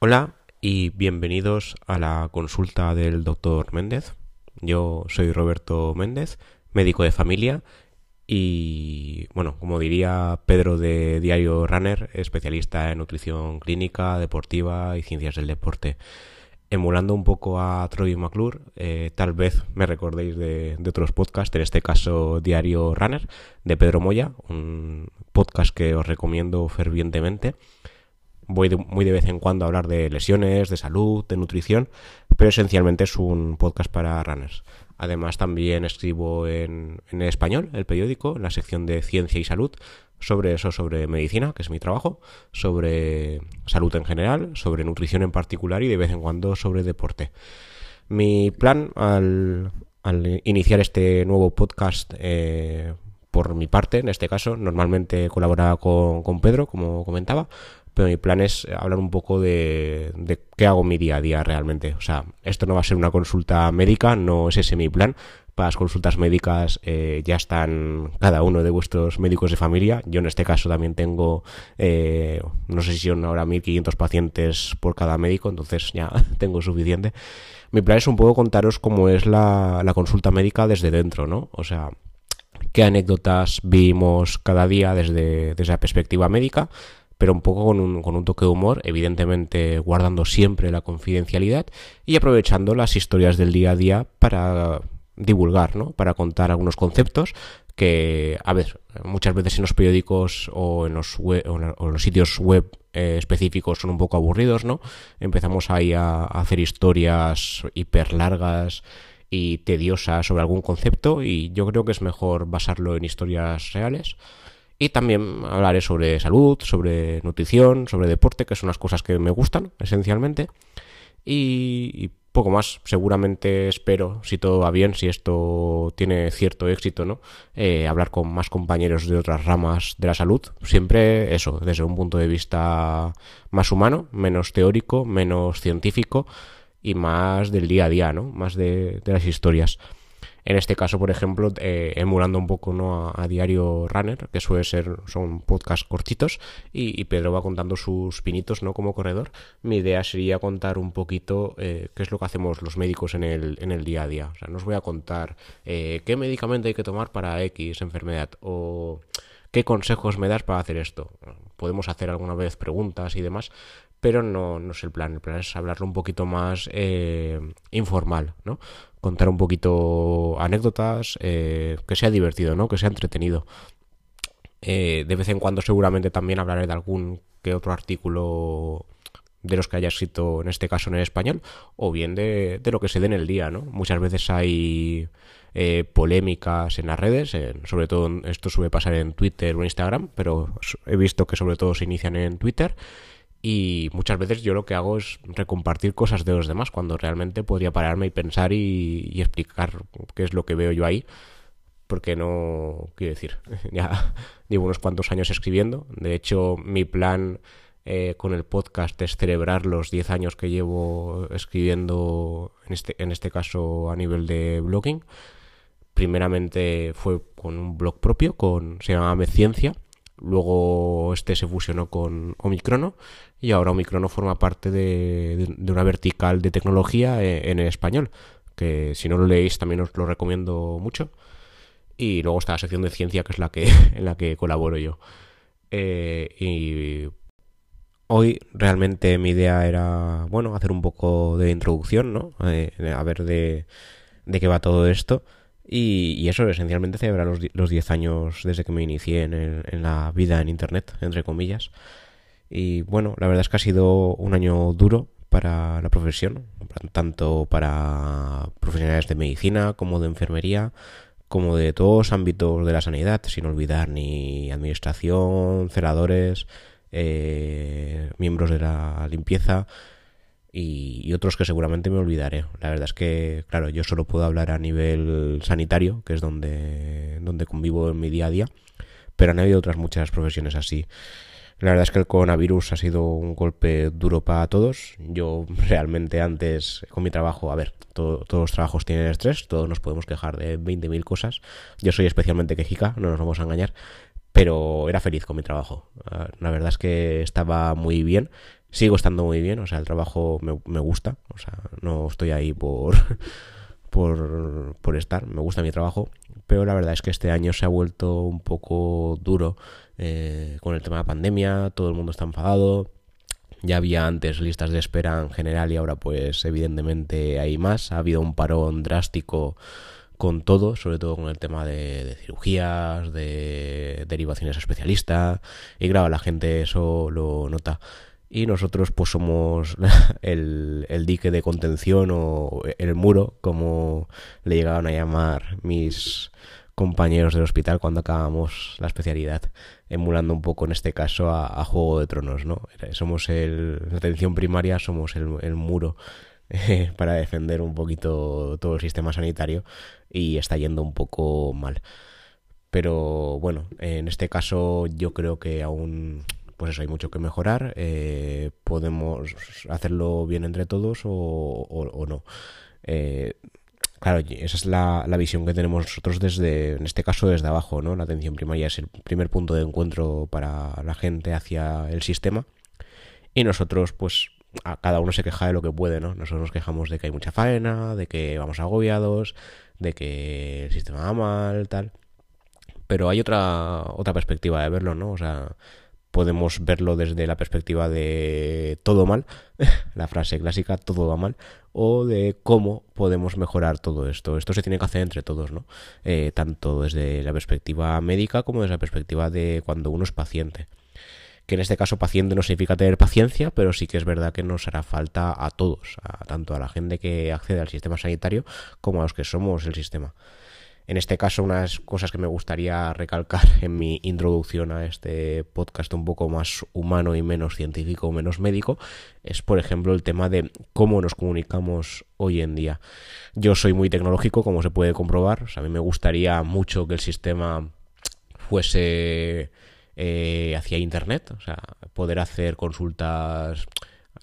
Hola y bienvenidos a la consulta del doctor Méndez. Yo soy Roberto Méndez, médico de familia y, bueno, como diría Pedro de Diario Runner, especialista en nutrición clínica, deportiva y ciencias del deporte. Emulando un poco a Troy McClure, eh, tal vez me recordéis de, de otros podcasts, en este caso Diario Runner, de Pedro Moya, un podcast que os recomiendo fervientemente voy muy de vez en cuando a hablar de lesiones, de salud, de nutrición, pero esencialmente es un podcast para runners. Además también escribo en, en español, el periódico, en la sección de ciencia y salud, sobre eso, sobre medicina, que es mi trabajo, sobre salud en general, sobre nutrición en particular y de vez en cuando sobre deporte. Mi plan al, al iniciar este nuevo podcast eh, por mi parte, en este caso, normalmente colaboraba con, con Pedro, como comentaba, pero mi plan es hablar un poco de, qué hago mi día a día realmente. O sea, esto no va a ser una consulta médica, no es ese mi plan. Para las consultas médicas eh, ya están cada uno de vuestros médicos de familia. Yo en este caso también tengo, eh, no sé si son ahora 1500 pacientes por cada médico, entonces ya tengo suficiente. Mi plan es un poco contaros cómo es la, la consulta médica desde dentro, ¿no? O sea, qué anécdotas vimos cada día desde, desde la perspectiva médica pero un poco con un, con un, toque de humor, evidentemente guardando siempre la confidencialidad y aprovechando las historias del día a día para divulgar, ¿no? Para contar algunos conceptos que, a ver, muchas veces en los periódicos o en los, web, o en los sitios web eh, específicos son un poco aburridos, ¿no? Empezamos ahí a, a hacer historias hiper largas y tediosas sobre algún concepto y yo creo que es mejor basarlo en historias reales y también hablaré sobre salud, sobre nutrición, sobre deporte, que son las cosas que me gustan esencialmente. Y, poco más. Seguramente espero, si todo va bien, si esto tiene cierto éxito, ¿no? Eh, hablar con más compañeros de otras ramas de la salud. Siempre eso, desde un punto de vista más humano, menos teórico, menos científico y más del día a día, ¿no? Más de las historias. En este caso, por ejemplo, eh, emulando un poco ¿no? a, Diario Runner, que suele ser, son podcasts cortitos, y, Pedro va contando sus pinitos ¿no? como corredor. Mi idea sería contar un poquito eh, qué es lo que hacemos los médicos en el, en el día a día. O sea, no os voy a contar eh, qué medicamento hay que tomar para X enfermedad o qué consejos me das para hacer esto. Podemos hacer alguna vez preguntas y demás, pero no, no es el plan. El plan es hablarlo un poquito más informal, ¿no? Contar un poquito anécdotas, eh, que sea divertido, ¿no? Que sea entretenido. Eh, de vez en cuando seguramente también hablaré de algún que otro artículo de los que haya escrito, en este caso en el español, o bien de, de lo que se dé en el día, ¿no? Muchas veces hay eh, polémicas en las redes, en, sobre todo esto suele pasar en Twitter o Instagram, pero he visto que sobre todo se inician en Twitter y muchas veces yo lo que hago es recompartir cosas de los demás cuando realmente podría pararme y pensar y, explicar qué es lo que veo yo ahí porque no quiero decir ya llevo unos cuantos años escribiendo. De hecho mi plan eh, con el podcast es celebrar los 10 años que llevo escribiendo en este, en este caso a nivel de blogging. Primeramente fue con un blog propio con se llama Ciencia Luego este se fusionó con Omicrono y ahora Omicrono forma parte de, de, una vertical de tecnología en, en, español, que si no lo leéis también os lo recomiendo mucho. Y luego está la sección de ciencia, que es la que, en la que colaboro yo. Eh, y hoy realmente mi idea era, bueno, hacer un poco de introducción, ¿no? Eh, a ver de, de qué va todo esto. Y, eso, esencialmente, celebrar los, los 10 años desde que me inicié en, la vida en Internet, entre comillas. Y bueno, la verdad es que ha sido un año duro para la profesión, tanto para profesionales de medicina como de enfermería, como de todos ámbitos de la sanidad, sin olvidar ni administración, celadores, eh, miembros de la limpieza y, y, otros que seguramente me olvidaré. La verdad es que, claro, yo solo puedo hablar a nivel sanitario, que es donde, donde convivo en mi día a día, pero han habido otras muchas profesiones así. La verdad es que el coronavirus ha sido un golpe duro para todos. Yo realmente antes con mi trabajo, a ver, todo, todos los trabajos tienen estrés, todos nos podemos quejar de 20.000 cosas. Yo soy especialmente quejica, no nos vamos a engañar pero era feliz con mi trabajo. Ah, la verdad es que estaba muy bien, sigo estando muy bien, o sea, el trabajo me, me gusta, o sea, no estoy ahí por, por, por estar, me gusta mi trabajo, pero la verdad es que este año se ha vuelto un poco duro eh, con el tema de la pandemia, todo el mundo está enfadado, ya había antes listas de espera en general y ahora pues evidentemente hay más, ha habido un parón drástico con todo, sobre todo con el tema de, cirugías, de derivaciones a especialistas, y claro, la gente eso lo nota. Y nosotros pues somos el, el dique de contención o el muro, como le llegaban a llamar mis compañeros del hospital cuando acabamos la especialidad, emulando un poco en este caso a, Juego de Tronos, ¿no? Somos el, la atención primaria, somos el, el muro para defender un poquito todo el sistema sanitario y está yendo un poco mal. Pero bueno, en este caso yo creo que aún pues eso hay mucho que mejorar. Eh, podemos hacerlo bien entre todos o, no. Eh, claro, esa es la, la, visión que tenemos nosotros desde, en este caso desde abajo, ¿no? La atención primaria es el primer punto de encuentro para la gente hacia el sistema. Y nosotros, pues, a cada uno se queja de lo que puede, ¿no? Nosotros nos quejamos de que hay mucha faena, de que vamos agobiados, de que el sistema va mal, tal. Pero hay otra, otra perspectiva de verlo, ¿no? O sea, podemos verlo desde la perspectiva de todo mal, la frase clásica, todo va mal, o de cómo podemos mejorar todo esto. Esto se tiene que hacer entre todos, ¿no? Eh, tanto desde la perspectiva médica como desde la perspectiva de cuando uno es paciente que en este caso paciente no significa tener paciencia, pero sí que es verdad que nos hará falta a todos, tanto a la gente que accede al sistema sanitario como a los que somos el sistema. En este caso, unas cosas que me gustaría recalcar en mi introducción a este podcast un poco más humano y menos científico, menos médico, es por ejemplo el tema de cómo nos comunicamos hoy en día. Yo soy muy tecnológico, como se puede comprobar, a mí me gustaría mucho que el sistema fuese eh, hacia internet, o sea, poder hacer consultas,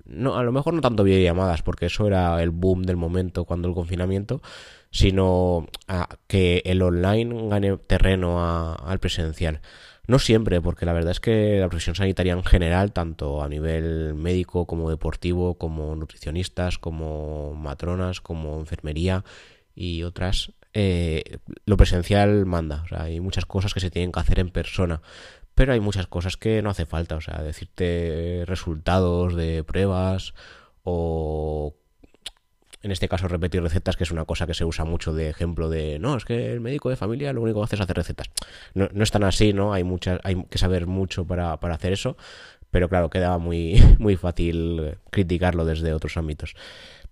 no, a lo mejor no tanto videollamadas, porque eso era el boom del momento cuando el confinamiento, sino que el online gane terreno al presencial. No siempre, porque la verdad es que la profesión sanitaria en general, tanto a nivel médico como deportivo, como nutricionistas, como matronas, como enfermería y otras, eh, lo presencial manda. O sea, hay muchas cosas que se tienen que hacer en persona pero hay muchas cosas que no hace falta, o sea, decirte resultados de pruebas o en este caso repetir recetas, que es una cosa que se usa mucho de ejemplo de, no, es que el médico de familia lo único que hace es hacer recetas. No, no es tan así, ¿no? Hay, muchas, hay que saber mucho para, para hacer eso, pero claro, quedaba muy, muy fácil criticarlo desde otros ámbitos.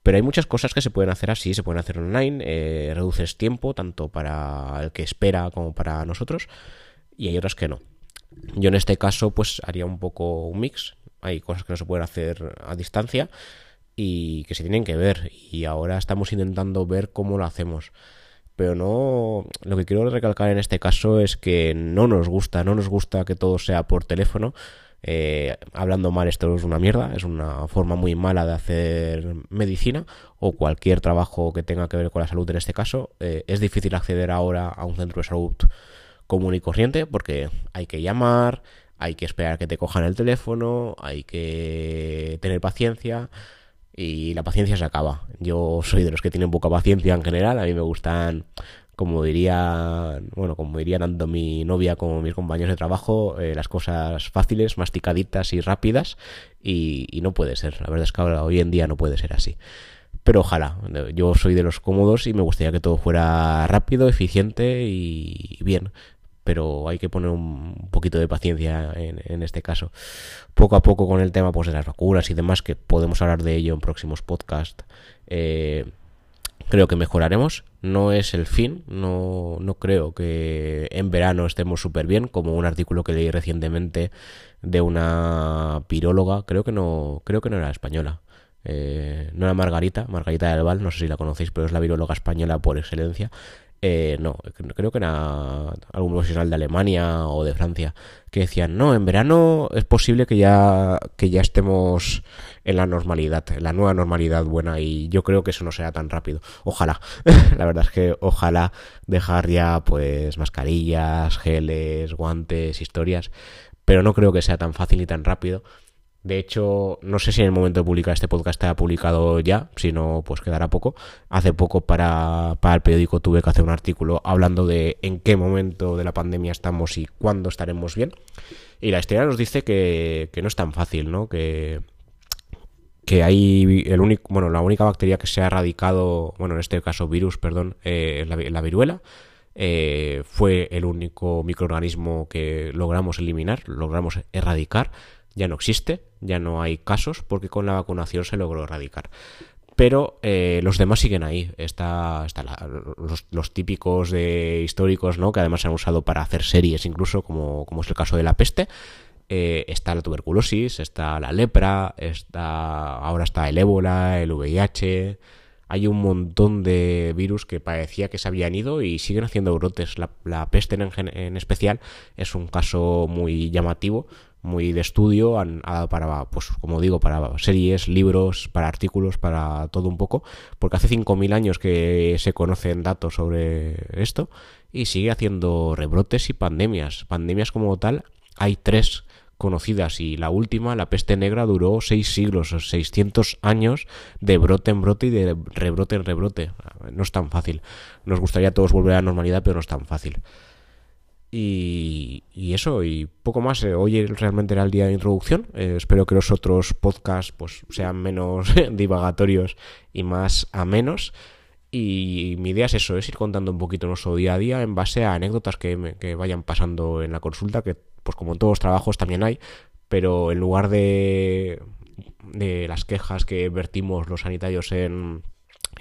Pero hay muchas cosas que se pueden hacer así, se pueden hacer online, eh, reduces tiempo tanto para el que espera como para nosotros, y hay otras que no. Yo en este caso pues haría un poco un mix. Hay cosas que no se pueden hacer a distancia y que se tienen que ver. Y ahora estamos intentando ver cómo lo hacemos. Pero no, lo que quiero recalcar en este caso es que no nos gusta, no nos gusta que todo sea por teléfono. Eh, hablando mal, esto es una mierda, es una forma muy mala de hacer medicina o cualquier trabajo que tenga que ver con la salud en este caso. Eh, es difícil acceder ahora a un centro de salud común y corriente porque hay que llamar, hay que esperar que te cojan el teléfono, hay que tener paciencia y la paciencia se acaba. Yo soy de los que tienen poca paciencia en general, a mí me gustan como diría, bueno, como diría tanto mi novia como mis compañeros de trabajo, eh, las cosas fáciles, masticaditas y rápidas, y, y, no puede ser. La verdad es que ahora, hoy en día no puede ser así. Pero ojalá, yo soy de los cómodos y me gustaría que todo fuera rápido, eficiente y bien pero hay que poner un poquito de paciencia en, este caso. Poco a poco con el tema pues, de las vacunas y demás, que podemos hablar de ello en próximos podcasts, eh, creo que mejoraremos. No es el fin, no, no creo que en verano estemos súper bien, como un artículo que leí recientemente de una piróloga, creo que no, creo que no era española. Eh, no era Margarita, Margarita del Val, no sé si la conocéis, pero es la viróloga española por excelencia eh, no, creo que era algún profesional de Alemania o de Francia, que decían, no, en verano es posible que ya, que ya estemos en la normalidad, en la nueva normalidad buena, y yo creo que eso no sea tan rápido. Ojalá, la verdad es que ojalá dejar ya pues mascarillas, geles, guantes, historias, pero no creo que sea tan fácil y tan rápido de hecho, no sé si en el momento de publicar este podcast ha publicado ya, si no, pues quedará poco. Hace poco para, para el periódico tuve que hacer un artículo hablando de en qué momento de la pandemia estamos y cuándo estaremos bien. Y la historia nos dice que, que no es tan fácil, ¿no? Que, que hay el único, bueno, la única bacteria que se ha erradicado, bueno, en este caso virus, perdón, eh, la, la, viruela. Eh, fue el único microorganismo que logramos eliminar, logramos erradicar ya no existe, ya no hay casos porque con la vacunación se logró erradicar. Pero eh, los demás siguen ahí. Está, está los, típicos de históricos, ¿no? Que además se han usado para hacer series, incluso, como, como es el caso de la peste. Eh, está la tuberculosis, está la lepra, está ahora está el ébola, el VIH. Hay un montón de virus que parecía que se habían ido y siguen haciendo brotes. La, peste en, en especial es un caso muy llamativo muy de estudio para, pues como digo, para series, libros, para artículos, para todo un poco, porque hace 5.000 años que se conocen datos sobre esto y sigue haciendo rebrotes y pandemias. Pandemias como tal, hay tres conocidas y la última, la peste negra, duró seis siglos, 600 años de brote en brote y de rebrote en rebrote. No es tan fácil. Nos gustaría a todos volver a la normalidad, pero no es tan fácil. Y, eso, y poco más. Eh, hoy realmente era el día de introducción. Eh, espero que los otros podcasts pues, sean menos divagatorios y más a menos. Y mi idea es eso, es ir contando un poquito nuestro día a día en base a anécdotas que, que vayan pasando en la consulta, que pues como en todos los trabajos también hay, pero en lugar de, de las quejas que vertimos los sanitarios en,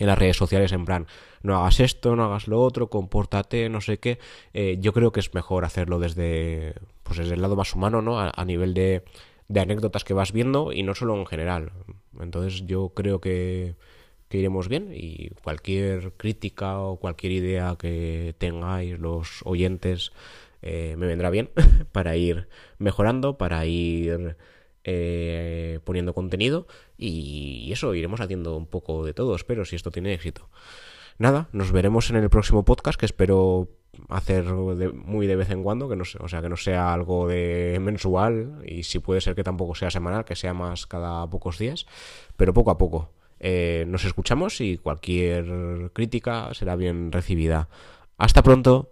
en las redes sociales en plan, no hagas esto, no hagas lo otro, compórtate, no sé qué. Eh, yo creo que es mejor hacerlo desde, pues desde el lado más humano, ¿no? A, nivel de, de, anécdotas que vas viendo y no solo en general. Entonces yo creo que, iremos bien y cualquier crítica o cualquier idea que tengáis los oyentes eh, me vendrá bien para ir mejorando, para ir eh, poniendo contenido y eso, iremos haciendo un poco de todo, espero, si esto tiene éxito. Nada, nos veremos en el próximo podcast que espero hacer muy de vez en cuando, que no o sea, que no sea algo de mensual y si puede ser que tampoco sea semanal, que sea más cada pocos días, pero poco a poco. Eh, nos escuchamos y cualquier crítica será bien recibida. Hasta pronto.